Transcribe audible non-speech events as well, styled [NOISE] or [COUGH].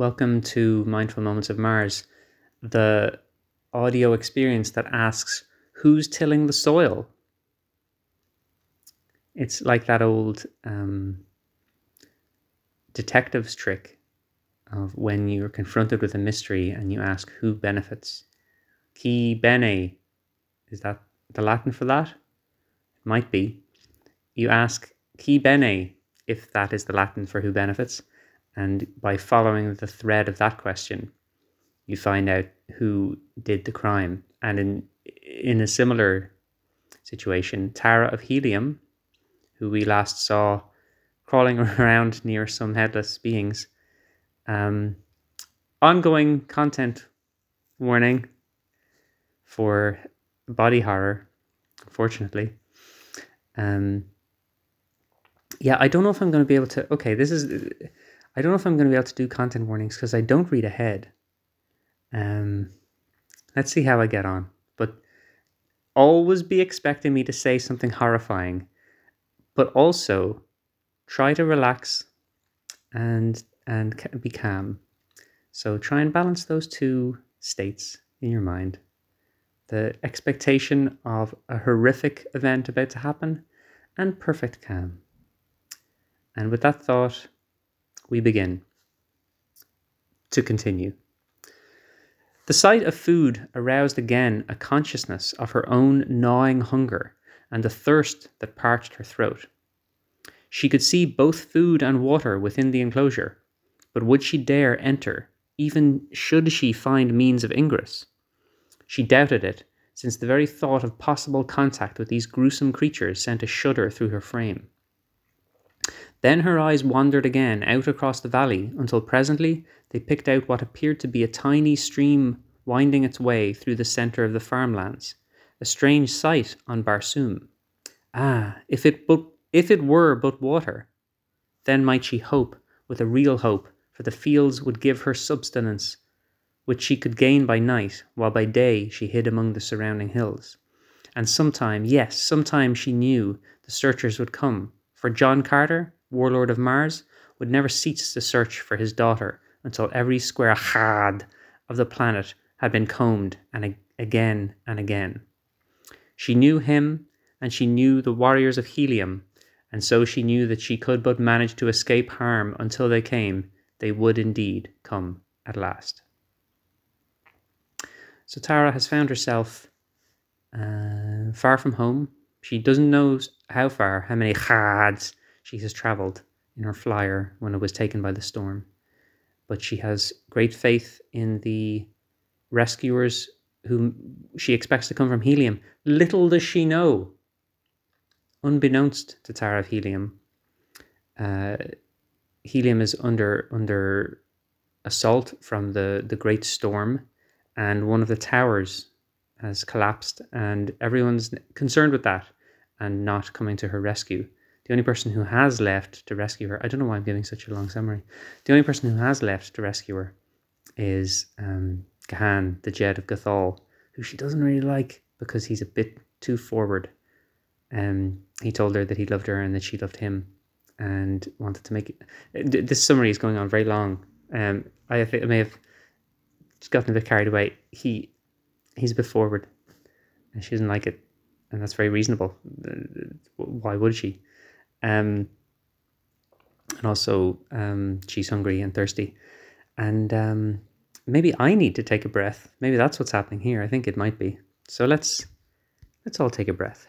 Welcome to Mindful Moments of Mars, the audio experience that asks, Who's tilling the soil? It's like that old um, detective's trick of when you're confronted with a mystery and you ask who benefits. Qui bene, is that the Latin for that? It might be. You ask qui bene if that is the Latin for who benefits, and by following the thread of that question, you find out who did the crime. And in in a similar situation, Tara of Helium, who we last saw crawling [LAUGHS] around near some headless beings, um, ongoing content warning for body horror, unfortunately. Um, yeah, I don't know if I'm going to be able to. Okay, this is. I don't know if I'm going to be able to do content warnings because I don't read ahead. Um, let's see how I get on. But always be expecting me to say something horrifying, but also try to relax and and be calm. So try and balance those two states in your mind. The expectation of a horrific event about to happen and perfect calm. And with that thought, we begin. To continue. The sight of food aroused again a consciousness of her own gnawing hunger and the thirst that parched her throat. She could see both food and water within the enclosure, but would she dare enter, even should she find means of ingress? She doubted it, since the very thought of possible contact with these gruesome creatures sent a shudder through her frame. Then her eyes wandered again out across the valley until presently they picked out what appeared to be a tiny stream winding its way through the centre of the farmlands, a strange sight on Barsoom. Ah, if it but if it were but water, then might she hope, with a real hope, for the fields would give her subsistence, which she could gain by night, while by day she hid among the surrounding hills. And sometime, yes, sometime she knew the searchers would come, for John Carter, warlord of Mars, would never cease to search for his daughter until every square haad of the planet had been combed and again and again. She knew him, and she knew the warriors of Helium, and so she knew that she could but manage to escape harm until they came. They would indeed come at last. So Tara has found herself uh, far from home. She doesn't know how far, how many haads she has travelled in her flyer when it was taken by the storm. But she has great faith in the rescuers whom she expects to come from Helium. Little does she know, unbeknownst to Tara of Helium, uh, Helium is under under assault from the the great storm, and one of the towers has collapsed, and everyone's concerned with that and not coming to her rescue. The only person who has left to rescue her, I don't know why I'm giving such a long summary. The only person who has left to rescue her is um, Gahan, the Jed of Gathol, who she doesn't really like because he's a bit too forward. Um, he told her that he loved her and that she loved him, and wanted to make it. This summary is going on very long. Um, I think I may have just gotten a bit carried away. He he's a bit forward, and she doesn't like it, and that's very reasonable. Why would she? Um, and also, um, she's hungry and thirsty. And um, maybe I need to take a breath. Maybe that's what's happening here. I think it might be. So let's let's all take a breath.